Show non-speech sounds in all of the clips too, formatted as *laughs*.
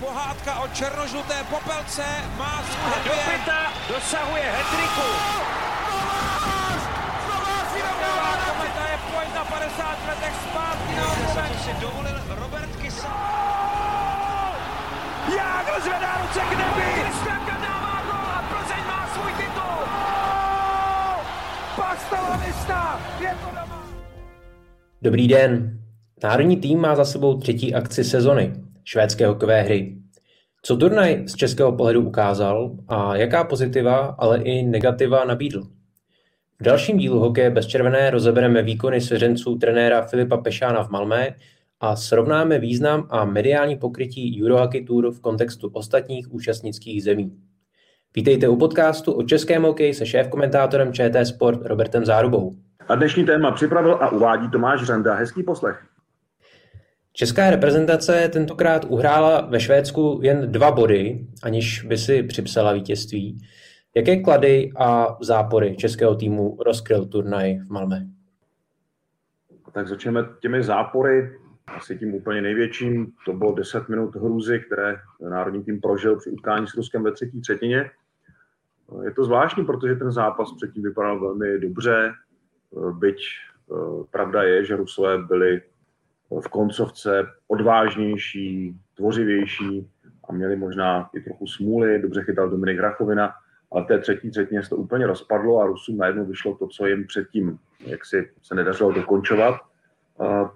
pohádka o černožluté popelce má svůj happy end. dosahuje hetriku. Kometa je pojď na 50 letech zpátky na To si dovolil Robert Kysa. Jágr zvedá ruce k nebi. Kristianka dává gol a Plzeň má svůj titul. Pastalanista, je to doma. Dobrý den. Národní tým má za sebou třetí akci sezony švédské hokejové hry. Co turnaj z českého pohledu ukázal a jaká pozitiva, ale i negativa nabídl? V dalším dílu Hokeje bez červené rozebereme výkony svěřenců trenéra Filipa Pešána v Malmé a srovnáme význam a mediální pokrytí Eurohockey Tour v kontextu ostatních účastnických zemí. Vítejte u podcastu o českém hokeji se šéf-komentátorem ČT Sport Robertem Zárubou. A dnešní téma připravil a uvádí Tomáš Řenda. Hezký poslech. Česká reprezentace tentokrát uhrála ve Švédsku jen dva body, aniž by si připsala vítězství. Jaké klady a zápory českého týmu rozkryl turnaj v Malmé? Tak začneme těmi zápory. Asi tím úplně největším, to bylo 10 minut hrůzy, které národní tým prožil při utkání s Ruskem ve třetí třetině. Je to zvláštní, protože ten zápas předtím vypadal velmi dobře, byť eh, pravda je, že Rusové byli v koncovce odvážnější, tvořivější a měli možná i trochu smůly. Dobře chytal Dominik Rachovina, ale té třetí třetině se to úplně rozpadlo a Rusům najednou vyšlo to, co jim předtím jak si se nedařilo dokončovat.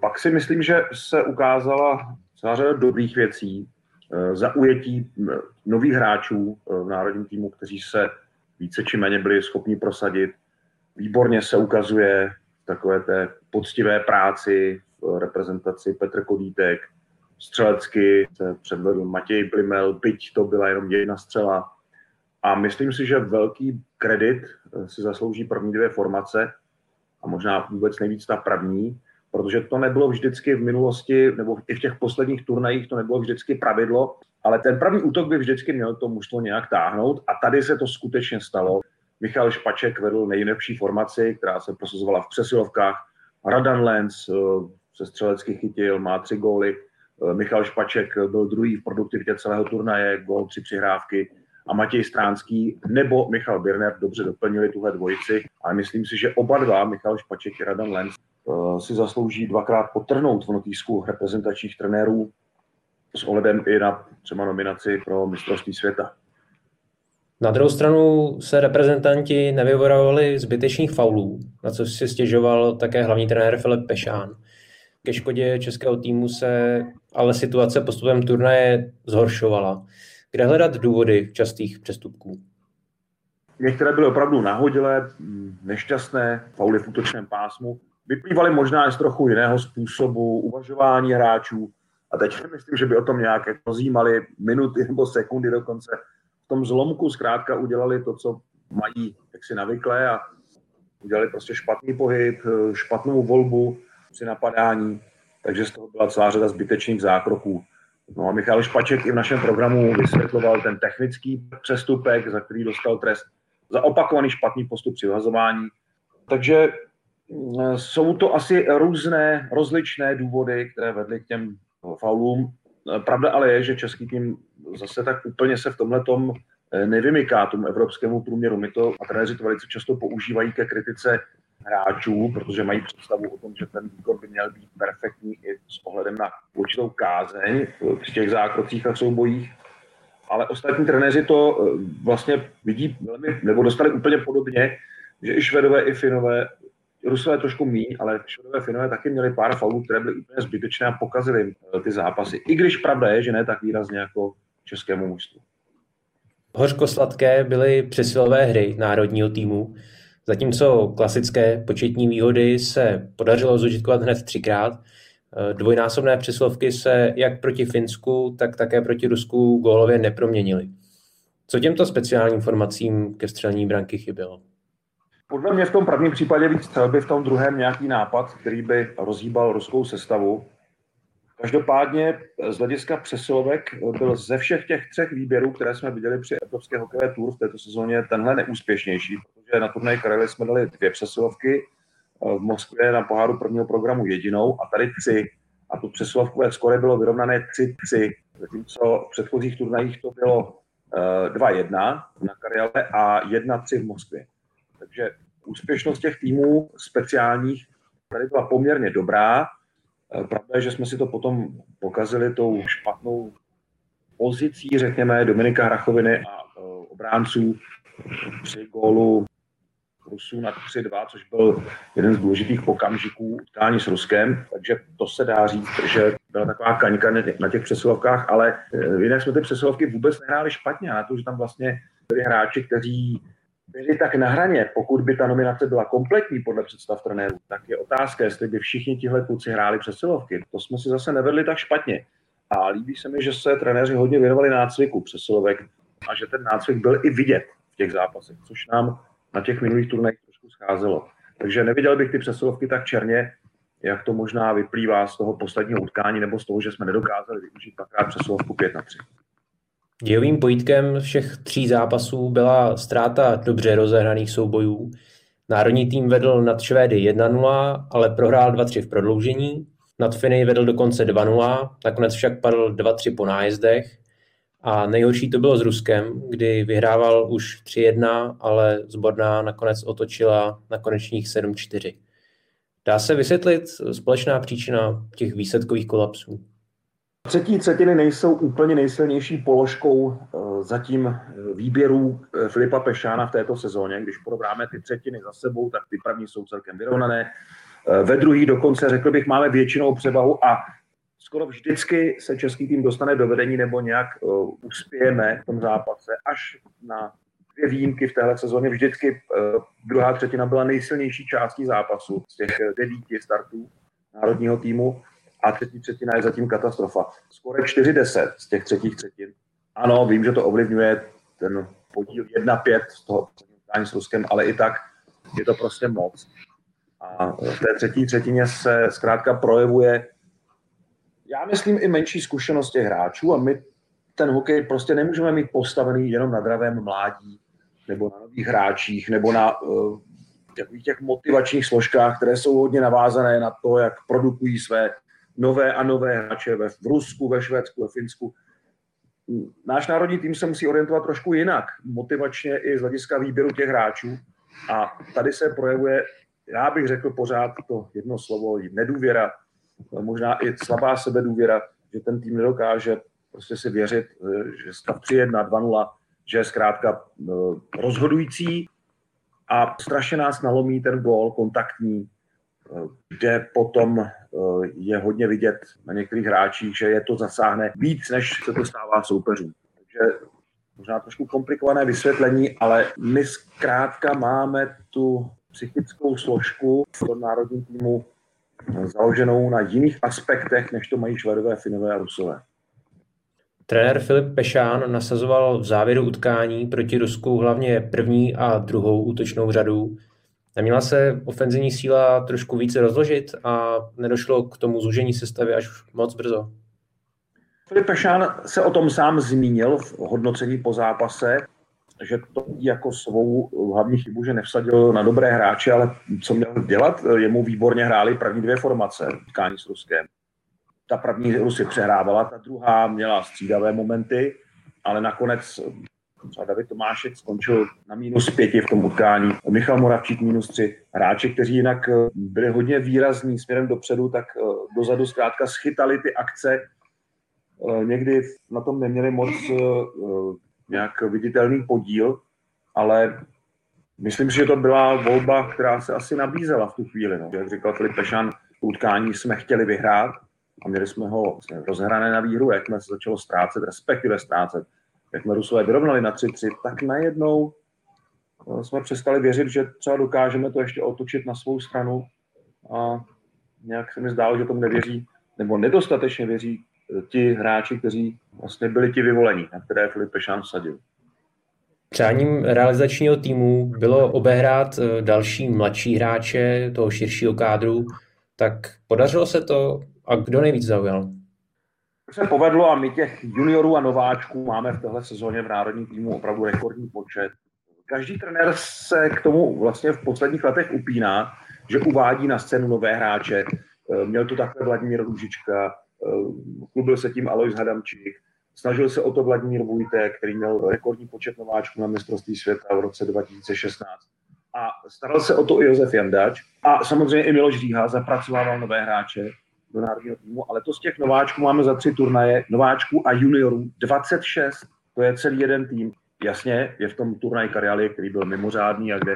Pak si myslím, že se ukázala celá řada dobrých věcí, e, zaujetí nových hráčů e, v národním týmu, kteří se více či méně byli schopni prosadit. Výborně se ukazuje takové té poctivé práci reprezentaci Petr Kodítek, střelecky se předvedl Matěj Blimel, byť to byla jenom jedna střela. A myslím si, že velký kredit eh, si zaslouží první dvě formace a možná vůbec nejvíc ta první, protože to nebylo vždycky v minulosti, nebo i v těch posledních turnajích to nebylo vždycky pravidlo, ale ten první útok by vždycky měl to mužstvo nějak táhnout a tady se to skutečně stalo. Michal Špaček vedl nejlepší formaci, která se prosazovala v přesilovkách. Radan Lenz eh, se střelecky chytil, má tři góly. Eh, Michal Špaček byl druhý v produktivitě celého turnaje, gól, tři přihrávky a Matěj Stránský nebo Michal Birner dobře doplnili tuhle dvojici, ale myslím si, že oba dva, Michal Špaček i Radan Lenz, eh, si zaslouží dvakrát potrhnout v notýsku reprezentačních trenérů s ohledem i na třeba nominaci pro mistrovství světa. Na druhou stranu se reprezentanti nevyvorovali zbytečných faulů, na co si stěžoval také hlavní trenér Filip Pešán. Ke škodě českého týmu se ale situace postupem turnaje zhoršovala. Kde hledat důvody častých přestupků? Některé byly opravdu nahodilé, nešťastné, fauly v útočném pásmu. Vyplývaly možná z trochu jiného způsobu uvažování hráčů. A teď myslím, že by o tom nějak rozjímali minuty nebo sekundy dokonce v tom zlomku zkrátka udělali to, co mají jaksi navyklé a udělali prostě špatný pohyb, špatnou volbu při napadání, takže z toho byla celá řada zbytečných zákroků. No a Michal Špaček i v našem programu vysvětloval ten technický přestupek, za který dostal trest za opakovaný špatný postup při vazování. Takže mm, jsou to asi různé, rozličné důvody, které vedly k těm faulům. Pravda ale je, že český tým zase tak úplně se v tomhle tom eh, nevymyká tomu evropskému průměru. My to a trenéři to velice často používají ke kritice hráčů, protože mají představu o tom, že ten výkon by měl být perfektní i s ohledem na určitou kázeň v těch zákrocích a soubojích. Ale ostatní trenéři to eh, vlastně vidí velmi, nebo dostali úplně podobně, že i Švedové, i Finové, Rusové trošku míň, ale Švedové, Finové taky měli pár faulů, které byly úplně zbytečné a pokazily eh, ty zápasy. I když pravda je, že ne tak výrazně jako českému mužstvu. Hořko-sladké byly přesilové hry národního týmu. Zatímco klasické početní výhody se podařilo zužitkovat hned třikrát, eh, dvojnásobné přeslovky se jak proti Finsku, tak také proti Rusku gólově neproměnily. Co těmto speciálním formacím ke střelení branky chybělo? Podle mě v tom prvním případě víc střelby, v tom druhém nějaký nápad, který by rozhýbal ruskou sestavu. Každopádně z hlediska přesilovek byl ze všech těch třech výběrů, které jsme viděli při Evropské hokejové tour v této sezóně, tenhle neúspěšnější, protože na turnaji Karely jsme dali dvě přesilovky, v Moskvě na poháru prvního programu jedinou a tady tři. a to přesilovkové skore bylo vyrovnané 3-3, zatímco v předchozích turnajích to bylo 2-1 na Karjale a 1-3 v Moskvě. Takže úspěšnost těch týmů speciálních tady byla poměrně dobrá. Pravda je, že jsme si to potom pokazili tou špatnou pozicí, řekněme, Dominika Hrachoviny a obránců při gólu Rusů na 3-2, což byl jeden z důležitých okamžiků utkání s Ruskem, takže to se dá říct, že byla taková kaňka na těch přesilovkách, ale eh, jinak jsme ty přesilovky vůbec nehráli špatně na to, že tam vlastně byli hráči, kteří byli tak na hraně, pokud by ta nominace byla kompletní podle představ trenérů, tak je otázka, jestli by všichni tihle kluci hráli přesilovky. To jsme si zase nevedli tak špatně. A líbí se mi, že se trenéři hodně věnovali nácviku přesilovek a že ten nácvik byl i vidět v těch zápasech, což nám na těch minulých turnajích trošku scházelo. Takže neviděl bych ty přesilovky tak černě, jak to možná vyplývá z toho posledního utkání nebo z toho, že jsme nedokázali využít dvakrát přesilovku 5 na 3. Dějovým pojítkem všech tří zápasů byla ztráta dobře rozehraných soubojů. Národní tým vedl nad Švédy 1-0, ale prohrál 2-3 v prodloužení. Nad Finy vedl dokonce 2-0, nakonec však padl 2-3 po nájezdech. A nejhorší to bylo s Ruskem, kdy vyhrával už 3-1, ale zborná nakonec otočila na konečných 7-4. Dá se vysvětlit společná příčina těch výsledkových kolapsů? Třetí třetiny nejsou úplně nejsilnější položkou eh, zatím eh, výběrů eh, Filipa Pešána v této sezóně. Když porovnáme ty třetiny za sebou, tak ty první jsou celkem vyrovnané. Ve druhý dokonce, řekl bych, máme většinou převahu a skoro vždycky se český tým dostane do vedení nebo nějak uspějeme v tom zápase. Až na dvě výjimky v téhle sezóně vždycky uh, druhá třetina byla nejsilnější částí zápasu z těch devíti startů národního týmu a třetí třetina je zatím katastrofa. Skoro 4-10 z těch třetích třetin. Ano, vím, že to ovlivňuje ten podíl 1-5 z toho s Ruskem, ale i tak je to prostě moc. A v té třetí třetině se zkrátka projevuje já myslím i menší zkušenost těch hráčů a my ten hokej prostě nemůžeme mít postavený jenom na dravém mládí nebo na nových hráčích nebo na uh, těch motivačních složkách, které jsou hodně navázané na to, jak produkují své nové a nové hráče ve, v Rusku, ve Švédsku, ve Finsku. Náš národní tým se musí orientovat trošku jinak, motivačně i z hlediska výběru těch hráčů. A tady se projevuje, já bych řekl pořád to jedno slovo, nedůvěra možná i slabá sebedůvěra, že ten tým nedokáže prostě si věřit, že stav 3-1, 2-0, že je zkrátka eh, rozhodující a strašně nás nalomí ten gól kontaktní, kde potom je hodně vidět na některých hráčích, že je to zasáhne víc, než se to stává soupeřům. Takže možná trošku komplikované vysvětlení, ale my zkrátka máme tu psychickou složku v národním týmu založenou na jiných aspektech, než to mají Švedové, Finové a Rusové. Trenér Filip Pešán nasazoval v závěru utkání proti Rusku hlavně první a druhou útočnou řadu. Neměla se ofenzivní síla trošku více rozložit a nedošlo k tomu zúžení sestavy až moc brzo? Filip Pešán se o tom sám zmínil v hodnocení po zápase že to jako svou hlavní chybu, že nevsadil na dobré hráče, ale co měl dělat? Jemu výborně hráli první dvě formace tkání s Ruskem. Ta první Rusy přehrávala, ta druhá měla střídavé momenty, ale nakonec třeba David Tomášek skončil na minus pěti v tom utkání, Michal Moravčík minus tři. Hráči, kteří jinak byli hodně výrazní směrem dopředu, tak eh, dozadu zkrátka schytali ty akce. Eh, někdy na tom neměli moc eh, nějak viditelný podíl, ale myslím že to byla volba, která se asi nabízela v tu chvíli. No. Jak říkal Filip Pešan, utkání jsme chtěli vyhrát a měli jsme ho rozhrané na výhru, jak jsme se začalo ztrácet, respektive ztrácet. Jak jsme Rusové vyrovnali na 3-3, tak najednou eh, jsme přestali věřit, že třeba dokážeme to ještě otočit na svou stranu a nějak se mi zdálo, že tomu nevěří, nebo nedostatečně věří ti hráči, kteří vlastně byli ti vyvolení, na které Filip Pešán vsadil. Přáním realizačního týmu bylo obehrát eh, další mladší hráče toho širšího kádru, tak podařilo se to a kdo nejvíc zaujal? Se povedlo a my těch juniorů a nováčků máme v téhle sezóně v národním týmu opravdu rekordní počet. Každý trenér se k tomu vlastně v posledních letech upíná, že uvádí na scénu nové hráče, Měl to takhle Vladimír Růžička, chlubil se tím Alois Hadamčík, snažil se o to Vladimír Vujtek, který měl rekordní počet nováčků na mistrovství světa v roce 2016. A staral se o to i Josef Jandač. A samozřejmě i Miloš Říha zapracovával nové hráče do národního týmu, ale to z těch nováčků máme za tři turnaje, nováčků a juniorů 26, to je celý jeden tým. Jasně, je v tom turnaj Kariali, který byl mimořádný a kde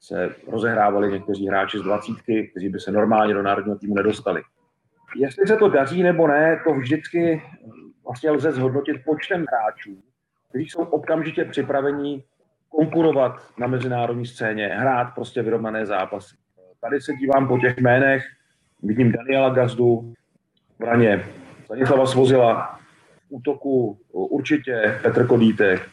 se rozehrávali někteří hráči z dvacítky, kteří by se normálně do národního týmu nedostali. Jestli se to daří nebo ne, to vždycky vlastně lze zhodnotit počtem hráčů, kteří jsou okamžitě připraveni konkurovat na mezinárodní scéně, hrát prostě vyrovnané zápasy. Tady se dívám po těch jménech, vidím Daniela Gazdu v raně, Stanislava Svozila, v útoku určitě Petr Kodítek,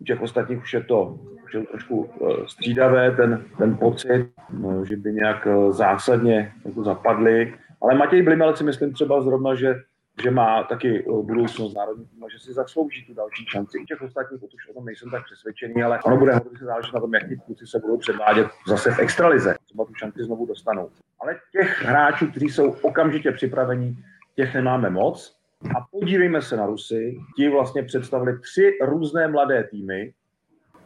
u těch ostatních už je to, už je trošku eh, střídavé, ten, ten pocit, no, že by nějak eh, zásadně jako zapadli. Ale Matěj Blimelec si myslím třeba zrovna, že že má taky eh, budoucnost národní týmu, že si zaslouží tu další šanci. U těch ostatních už o tom nejsem tak přesvědčený, ale ono bude hodně záležet na tom, jak ti kluci se budou předvádět zase v extralize. Třeba tu šanci znovu dostanou. Ale těch hráčů, kteří jsou okamžitě připraveni, těch nemáme moc. A podívejme se na Rusy. Ti vlastně představili tři různé mladé týmy,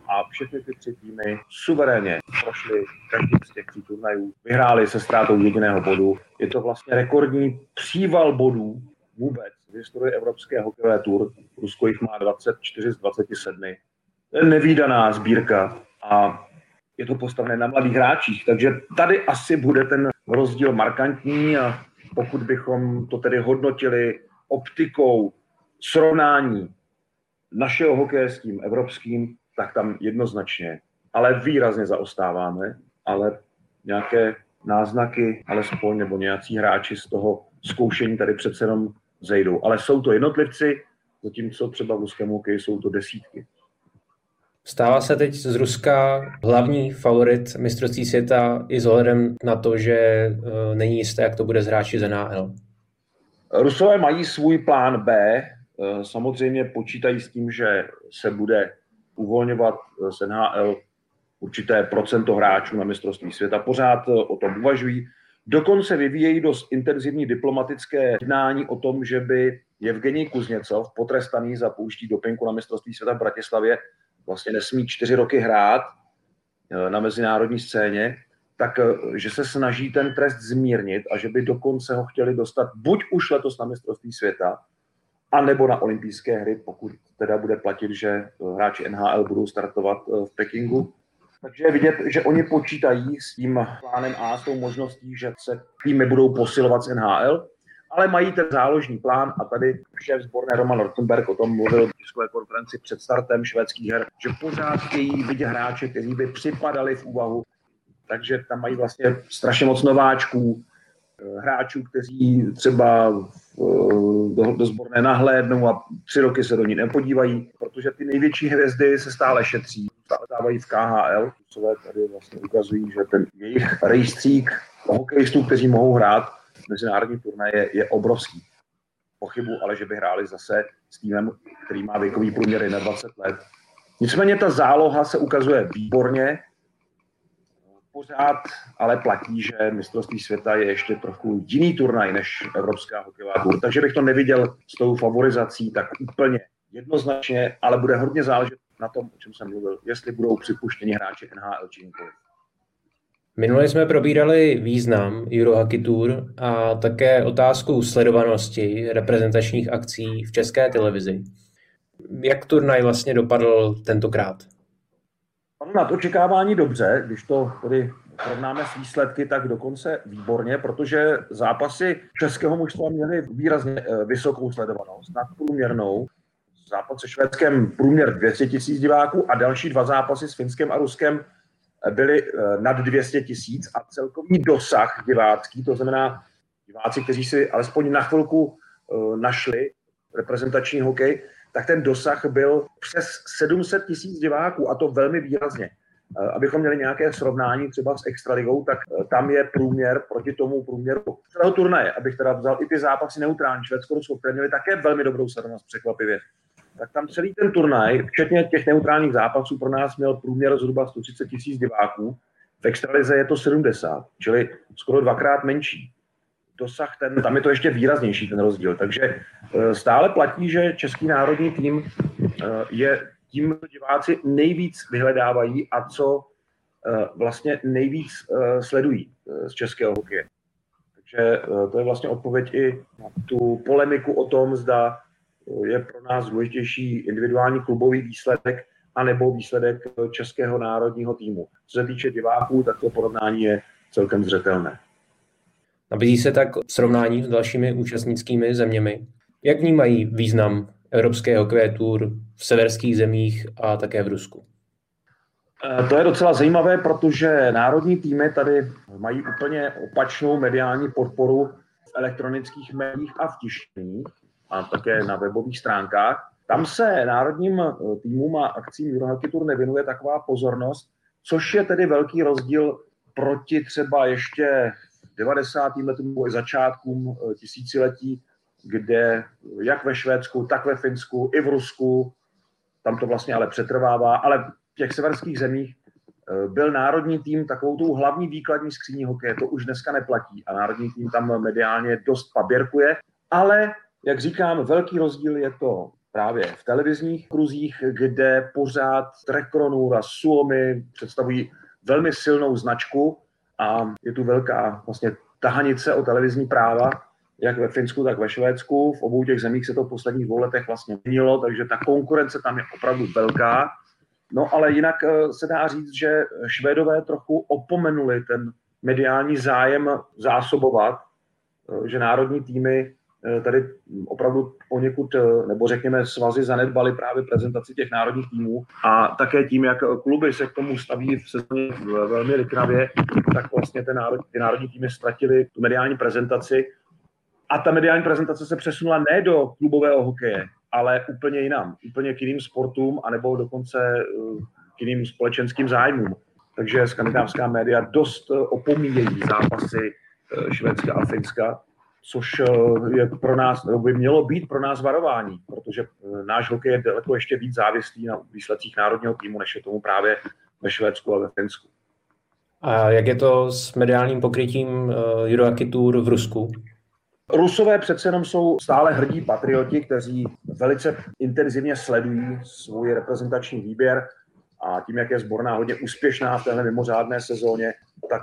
a všechny ty tři týmy suverénně prošly každý z těch tří turnajů, vyhráli se ztrátou jediného bodu. Je to vlastně rekordní příval bodů vůbec v historii Evropské hokejové tur. Rusko jich má 24 z 27. To je nevýdaná sbírka a je to postavené na mladých hráčích. Takže tady asi bude ten rozdíl markantní a pokud bychom to tedy hodnotili optikou srovnání našeho hokeje s tím evropským, tak tam jednoznačně, ale výrazně zaostáváme, ale nějaké náznaky, alespoň nebo nějací hráči z toho zkoušení tady přece jenom zejdou. Ale jsou to jednotlivci, zatímco třeba v ruském hokeji jsou to desítky. Stává se teď z Ruska hlavní favorit mistrovství světa i s ohledem na to, že e, není jisté, jak to bude s hráči z NHL. Rusové mají svůj plán B. E, samozřejmě počítají s tím, že se bude uvolňovat z NHL určité procento hráčů na mistrovství světa. Pořád o tom uvažují. Dokonce vyvíjejí dost intenzivní diplomatické jednání o tom, že by Evgenij Kuzněcov, potrestaný za použití dopinku na mistrovství světa v Bratislavě, vlastně nesmí čtyři roky hrát eh, na mezinárodní scéně, tak eh, že se snaží ten trest zmírnit a že by dokonce ho chtěli dostat buď už letos na mistrovství světa, a nebo na olympijské hry, pokud teda bude platit, že eh, hráči NHL budou startovat v Pekingu. Takže je vidět, že oni počítají s tím plánem A, s tou možností, že se týmy budou posilovat z NHL, ale mají ten záložní plán a tady šéf sborné Roman Rottenberg o tom mluvil v tiskové konferenci před startem švédských her, že pořád chtějí vidět hráče, kteří by připadali v úvahu, takže tam mají vlastně strašně moc nováčků, eh, hráčů, kteří třeba eh, do, do sborné nahlédnou a tři roky se do ní nepodívají, protože ty největší hvězdy se stále šetří stávají v KHL. Rusové tady vlastně ukazují, že ten jejich rejstřík hokejistů, kteří mohou hrát mezinárodní turnaje, je obrovský. Pochybu, ale že by hráli zase s týmem, který má věkový průměr na 20 let. Nicméně ta záloha se ukazuje výborně. Pořád ale platí, že mistrovství světa je ještě trochu jiný turnaj než Evropská hokejová tur. Takže bych to neviděl s tou favorizací tak úplně jednoznačně, ale bude hodně záležet na tom, o čem jsem mluvil, jestli budou připuštěni hráči NHL či nikoli. Minule jsme probírali význam Eurohockey Tour a také otázku sledovanosti reprezentačních akcí v české televizi. Jak turnaj vlastně dopadl tentokrát? Na to očekávání dobře, když to tedy porovnáme s výsledky, tak dokonce výborně, protože zápasy českého mužstva měly výrazně eh, vysokou sledovanost, nadprůměrnou zápas se Švédskem průměr 200 tisíc diváků a další dva zápasy s Finskem a Ruskem byly eh, nad 200 tisíc a celkový dosah divácký, to znamená diváci, kteří si alespoň na chvilku eh, našli reprezentační hokej, tak ten dosah byl přes 700 tisíc diváků a to velmi výrazně. Eh, abychom měli nějaké srovnání třeba s Extraligou, tak tam je průměr proti tomu průměru celého turnaje, abych teda vzal i ty zápasy neutrální Švédsko, které měly také velmi dobrou sledovanost překvapivě tak tam celý ten turnaj, včetně těch neutrálních zápasů, pro nás měl průměr zhruba 130 tisíc diváků. V extralize je to 70, čili skoro dvakrát menší. dosah, ten, tam je to ještě výraznější ten rozdíl. Takže stále platí, že český národní tým je tím, co diváci nejvíc vyhledávají a co vlastně nejvíc sledují z českého hokeje. Takže to je vlastně odpověď i na tu polemiku o tom, zda je pro nás důležitější individuální klubový výsledek anebo výsledek českého národního týmu. Co se týče diváků, tak to porovnání je celkem zřetelné. Nabízí se tak srovnání s dalšími účastnickými zeměmi. Jak vnímají význam evropského kvétur v severských zemích a také v Rusku? Eh, to je docela zajímavé, protože národní týmy tady mají úplně opačnou mediální podporu v elektronických médiích a v tištění a také na webových stránkách. Tam se národním eh, týmům a akcím Eurohockey Tour nevěnuje taková pozornost, což je tedy velký rozdíl proti třeba ještě 90. letům nebo začátkům eh, tisíciletí, kde jak ve Švédsku, tak ve Finsku, i v Rusku, tam to vlastně ale přetrvává, ale v těch severských zemích eh, byl národní tým takovou tou hlavní výkladní skříní hokeje, to už dneska neplatí a národní tým tam mediálně dost paběrkuje, ale jak říkám, velký rozdíl je to právě v televizních kruzích, kde pořád Trekronur a Suomi představují velmi silnou značku a je tu velká vlastně tahanice o televizní práva, jak ve Finsku, tak ve Švédsku. V obou těch zemích se to v posledních dvou letech vlastně měnilo, takže ta konkurence tam je opravdu velká. No ale jinak eh, se dá říct, že Švédové trochu opomenuli ten mediální zájem zásobovat, eh, že národní týmy tady opravdu poněkud, eh, nebo řekněme, svazy zanedbali právě prezentaci těch národních týmů. A také tím, jak kluby se k tomu staví v sezóně velmi liknavě, tak vlastně ten národ, ty národní týmy ztratili tu mediální prezentaci. A ta mediální prezentace se přesunula ne do klubového hokeje, ale úplně jinam, úplně k jiným sportům, anebo dokonce eh, k jiným společenským zájmům. Takže skandinávská média dost opomíjejí zápasy Švédska a Finska což eh, je pro nás, by mělo být pro nás varování, protože eh, náš hokej je daleko ještě víc závislý na výsledcích národního týmu, než je tomu právě ve Švédsku a ve Finsku. A jak je to s mediálním pokrytím uh, Eurohockey Tour v Rusku? Rusové přece jenom jsou stále hrdí patrioti, kteří velice intenzivně sledují svůj reprezentační výběr a tím, jak je sborná hodně úspěšná v téhle mimořádné sezóně, tak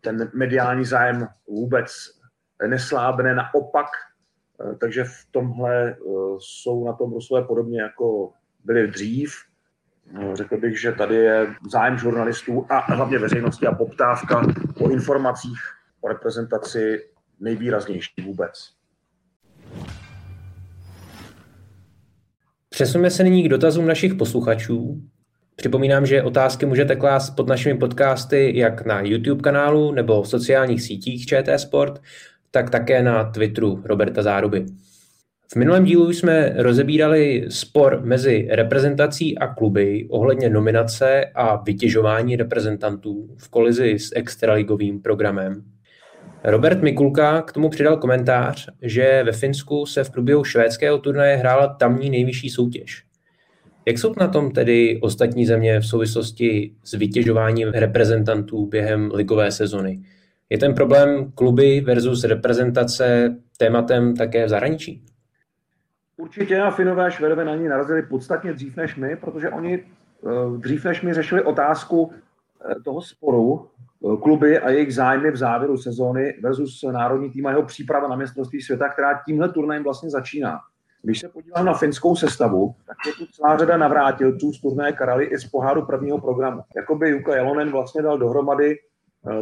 ten mediální zájem vůbec neslábne, naopak. Eh, takže v tomhle eh, jsou na tom Rusové podobně jako byli dřív. Eh, řekl bych, že tady je zájem žurnalistů a hlavně veřejnosti a poptávka po informacích o reprezentaci nejvýraznější vůbec. Přesuneme se nyní k dotazům našich posluchačů. Připomínám, že otázky můžete klást pod našimi podcasty jak na YouTube kanálu nebo v sociálních sítích ČT Sport tak také na Twitteru Roberta Záruby. V minulém dílu jsme rozebírali spor mezi reprezentací a kluby ohledně nominace a vytěžování reprezentantů v kolizi s extraligovým programem. Robert Mikulka k tomu přidal komentář, že ve Finsku se v průběhu švédského turnaje hrála tamní nejvyšší soutěž. Jak jsou na tom tedy ostatní země v souvislosti s vytěžováním reprezentantů během ligové sezony? Je ten problém kluby versus reprezentace tématem také v zahraničí? Určitě a Finové a Švedové na ní narazili podstatně dřív než my, protože oni eh, dřív než my řešili otázku eh, toho sporu eh, kluby a jejich zájmy v závěru sezóny versus národní tým a jeho příprava na mistrovství světa, která tímhle turnajem vlastně začíná. Když se podívám na finskou sestavu, tak je tu celá řada navrátilců z turnaje Karali i z poháru prvního programu. Jakoby Jukka Jalonen vlastně dal dohromady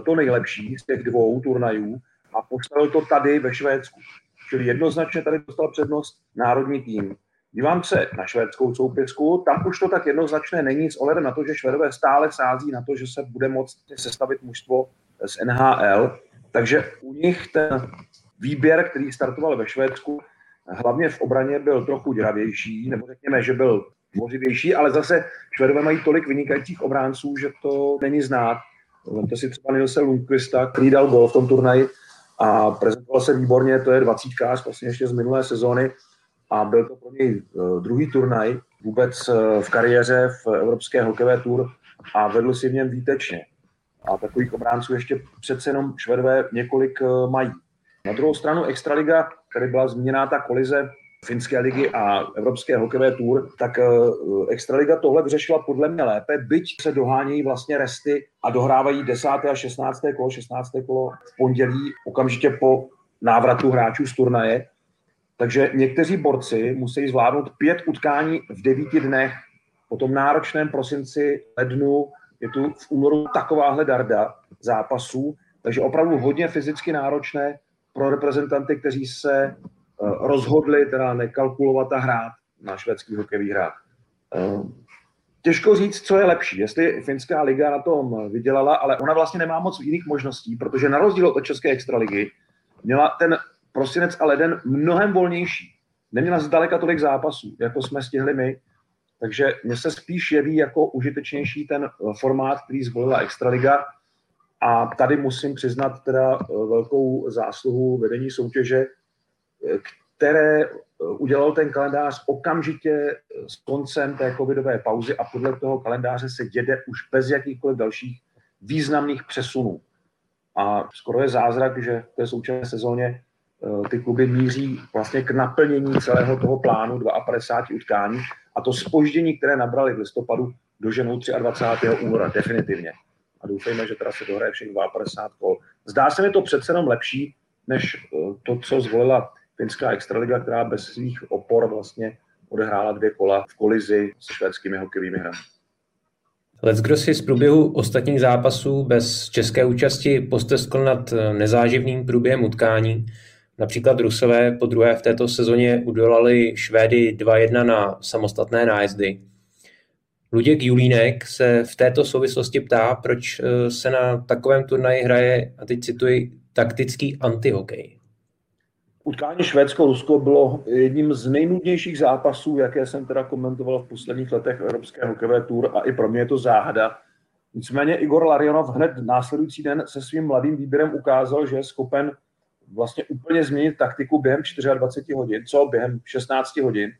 to nejlepší z těch dvou turnajů a postavil to tady ve Švédsku. Čili jednoznačně tady dostal přednost národní tým. Dívám se na švédskou soupisku, tam už to tak jednoznačné není s ohledem na to, že Švedové stále sází na to, že se bude moct sestavit mužstvo z NHL. Takže u nich ten výběr, který startoval ve Švédsku, hlavně v obraně byl trochu děravější, nebo řekněme, že byl tvořivější, ale zase Švedové mají tolik vynikajících obránců, že to není znát. Vemte si třeba Nilse Lundqvista, který dal gol v tom turnaji a prezentoval se výborně, to je dvacítkář vlastně ještě z minulé sezóny a byl to pro něj eh, druhý turnaj vůbec eh, v kariéře v Evropské hokejové tour a vedl si v něm výtečně. A takových obránců ještě přece jenom Švedové několik eh, mají. Na druhou stranu Extraliga, tady byla zmíněná ta kolize finské ligy a Evropské hokejové tour, tak eh, Extraliga tohle vyřešila podle mě lépe, byť se dohánějí vlastně resty a dohrávají 10. a 16. kolo, 16. kolo v pondělí, okamžitě po návratu hráčů z turnaje. Takže někteří borci musí zvládnout pět utkání v devíti dnech. Po tom náročném prosinci, lednu, je tu v únoru takováhle darda zápasů, takže opravdu hodně fyzicky náročné pro reprezentanty, kteří se rozhodli teda nekalkulovat a hrát na švédský hokejový hrát. Eh, těžko říct, co je lepší, jestli finská liga na tom vydělala, ale ona vlastně nemá moc jiných možností, protože na rozdíl od české extraligy měla ten prosinec a leden mnohem volnější. Neměla zdaleka tolik zápasů, jako jsme stihli my, takže mně se spíš jeví jako užitečnější ten formát, který zvolila Extraliga. A tady musím přiznat teda velkou zásluhu vedení soutěže, které eh, udělal ten kalendář okamžitě eh, s koncem té covidové pauzy a podle toho kalendáře se jede už bez jakýchkoliv dalších významných přesunů. A skoro je zázrak, že v té současné sezóně eh, ty kluby míří vlastně k naplnění celého toho plánu 52 utkání a to spoždění, které nabrali v listopadu, doženou 23. února definitivně. A doufejme, že teda se dohraje všech 52 kol. Zdá se mi to přece jenom lepší, než to, co zvolila finská extraliga, která bez svých opor vlastně odehrála dvě kola v kolizi s švédskými hokejovými hrami. kdo si z průběhu ostatních zápasů bez české účasti posteskl nad eh, nezáživným průběhem utkání. Například Rusové po druhé v této sezóně udolali Švédy 2-1 na samostatné nájezdy. Luděk Julínek se v této souvislosti ptá, proč eh, se na takovém turnaji hraje, a teď cituji, taktický antihokej. Utkání Švédsko-Rusko bylo jedním z nejnudnějších zápasů, jaké jsem teda komentoval v posledních letech Evropské hokejové tour a i pro mě je to záhada. Nicméně Igor Larionov hned následující den se svým mladým výběrem ukázal, že je schopen vlastně úplně změnit taktiku během 24 hodin, co během 16 hodin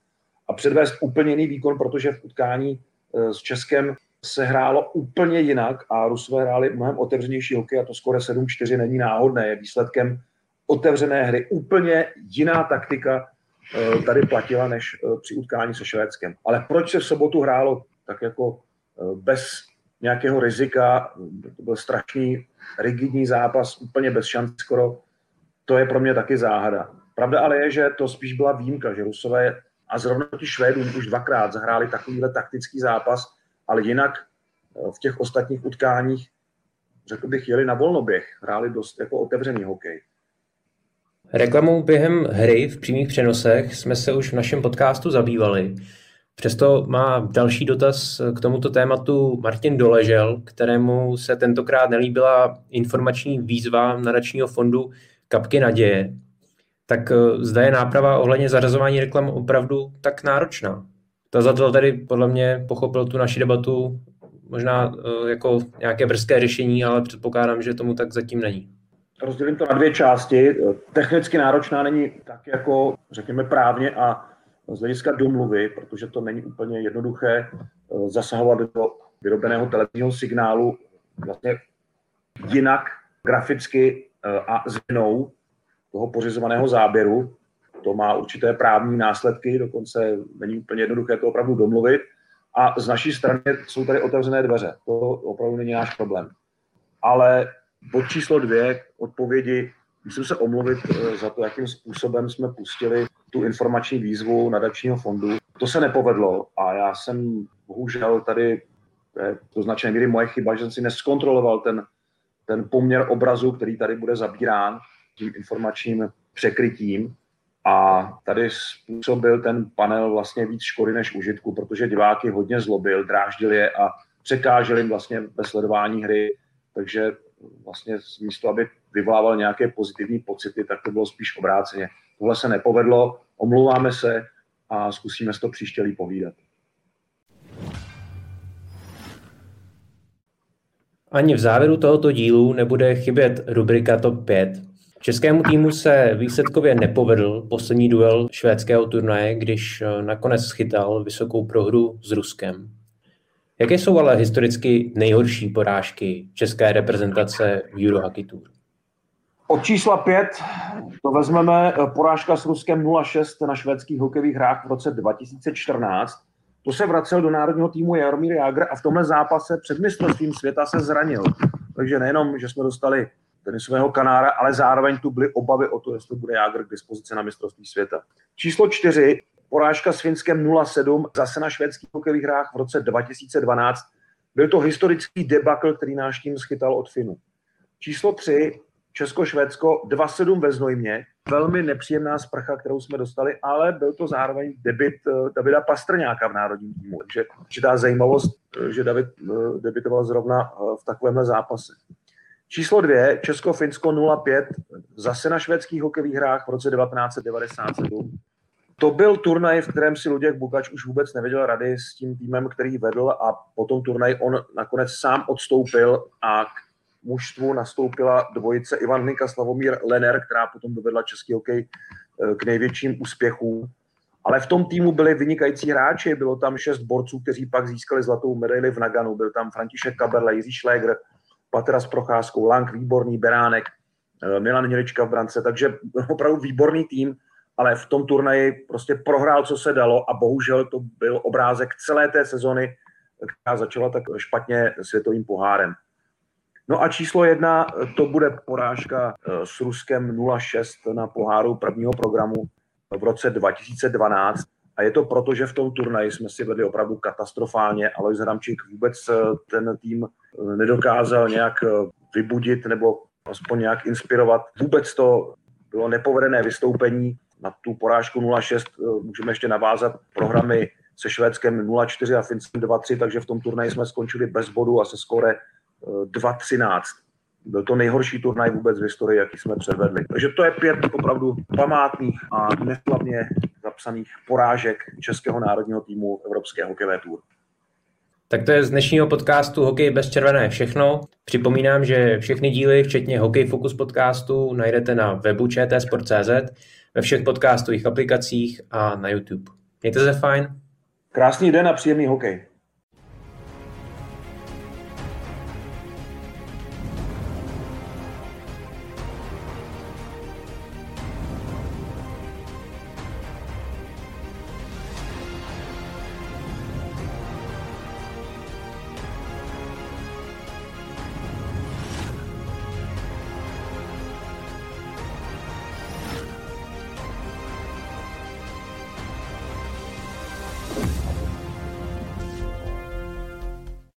a předvést úplně jiný výkon, protože v utkání e, s Českem se hrálo úplně jinak a Rusové hráli mnohem otevřenější hokej a to skoro 7-4 není náhodné, je výsledkem otevřené hry. Úplně jiná taktika eh, tady platila než eh, při utkání se Švédskem. Ale proč se v sobotu hrálo tak jako eh, bez nějakého rizika, to byl strašný rigidní zápas, úplně bez šancí skoro, to je pro mě taky záhada. Pravda ale je, že to spíš byla výjimka, že Rusové a zrovna proti Švédům už dvakrát zahráli takovýhle taktický zápas, ale jinak v těch ostatních utkáních, řekl bych, jeli na volnoběh, hráli dost jako otevřený hokej. Reklamou během hry v přímých přenosech jsme se už v našem podcastu zabývali. Přesto má další dotaz k tomuto tématu Martin Doležel, kterému se tentokrát nelíbila informační výzva nadačního fondu Kapky naděje. Tak eh, zda je náprava ohledně zařazování reklam opravdu tak náročná? Tazatel tady podle mě pochopil tu naši debatu možná eh, jako nějaké brzké řešení, ale předpokládám, že tomu tak zatím není rozdělím to na dvě části. Technicky náročná není tak jako, řekněme, právně a z hlediska domluvy, protože to není úplně jednoduché eh, zasahovat do vyrobeného televizního signálu vlastně jinak graficky eh, a změnou toho pořizovaného záběru. To má určité právní následky, dokonce není úplně jednoduché to opravdu domluvit. A z naší strany jsou tady otevřené dveře. To opravdu není náš problém. Ale bod číslo dvě, odpovědi. Musím se omluvit eh, za to, jakým způsobem jsme pustili tu informační výzvu nadačního fondu. To se nepovedlo a já jsem bohužel tady, to do značné míry moje chyba, že jsem si neskontroloval ten, ten poměr obrazu, který tady bude zabírán tím informačním překrytím. A tady způsobil ten panel vlastně víc škody než užitku, protože diváky hodně zlobil, dráždil je a překážel jim vlastně ve sledování hry. Takže vlastně místo, aby vyvolával nějaké pozitivní pocity, tak to bylo spíš obráceně. Tohle se nepovedlo, omlouváme se a zkusíme si to příště líp povídat. Ani v závěru tohoto dílu nebude chybět rubrika TOP 5. Českému týmu se výsledkově nepovedl poslední duel švédského turnaje, když nakonec schytal vysokou prohru s Ruskem. Jaké jsou ale historicky nejhorší porážky české reprezentace v Eurohockey Tour? Od čísla 5 to vezmeme porážka s Ruskem 0-6 na švédských hokejových hrách v roce 2014. To se vracel do národního týmu Jaromír Jágr a v tomhle zápase před mistrovstvím světa se zranil. Takže nejenom, že jsme dostali tenisového kanára, ale zároveň tu byly obavy o to, jestli bude Jágr k dispozici na mistrovství světa. Číslo 4, porážka s Finskem 0-7, zase na švédských hokejových hrách v roce 2012. Byl to historický debakl, který náš tým schytal od Finu. Číslo 3, Česko-Švédsko 2-7 ve Znojmě. Velmi nepříjemná sprcha, kterou jsme dostali, ale byl to zároveň debit eh, Davida Pastrňáka v národním týmu. Takže určitá zajímavost, eh, že David eh, debitoval zrovna v takovémhle zápase. Číslo dvě, Česko-Finsko 0-5, zase na švédských hokejových hrách v roce 1997. To byl turnaj, v kterém si Luděk Bukač už vůbec nevěděl rady s tím týmem, který vedl a po tom turnaj on nakonec sám odstoupil a k mužstvu nastoupila dvojice Ivan Hlinka Slavomír Lener, která potom dovedla český hokej eh, k největším úspěchům. Ale v tom týmu byli vynikající hráči, bylo tam šest borců, kteří pak získali zlatou medaili v Naganu. Byl tam František Kaberle, Jiří Šléger, Patera s Procházkou, Lank, Výborný, Beránek, eh, Milan Hnělička v brance, takže *laughs* opravdu výborný tým, ale v tom turnaji prostě prohrál, co se dalo a bohužel to byl obrázek celé té sezony, která začala tak špatně světovým pohárem. No a číslo jedna, to bude porážka eh, s Ruskem 0-6 na poháru prvního programu v roce 2012. A je to proto, že v tom turnaji jsme si vedli opravdu katastrofálně. Alois Hramčík vůbec eh, ten tým eh, nedokázal nějak vybudit nebo aspoň nějak inspirovat. Vůbec to bylo nepovedené vystoupení. Na tu porážku 0-6 můžeme ještě navázat programy se Švédskem 0-4 a Finskem 2-3, takže v tom turnaji jsme skončili bez bodu a se skore 2-13. Byl to nejhorší turnaj vůbec v historii, jaký jsme předvedli. Takže to je pět opravdu památných a neslavně zapsaných porážek Českého národního týmu Evropské hokejové tour. Tak to je z dnešního podcastu Hokej bez červené všechno. Připomínám, že všechny díly, včetně Hokej Focus podcastu, najdete na webu čtsport.cz, ve všech podcastových aplikacích a na YouTube. Mějte se fajn. Krásný den a příjemný hokej.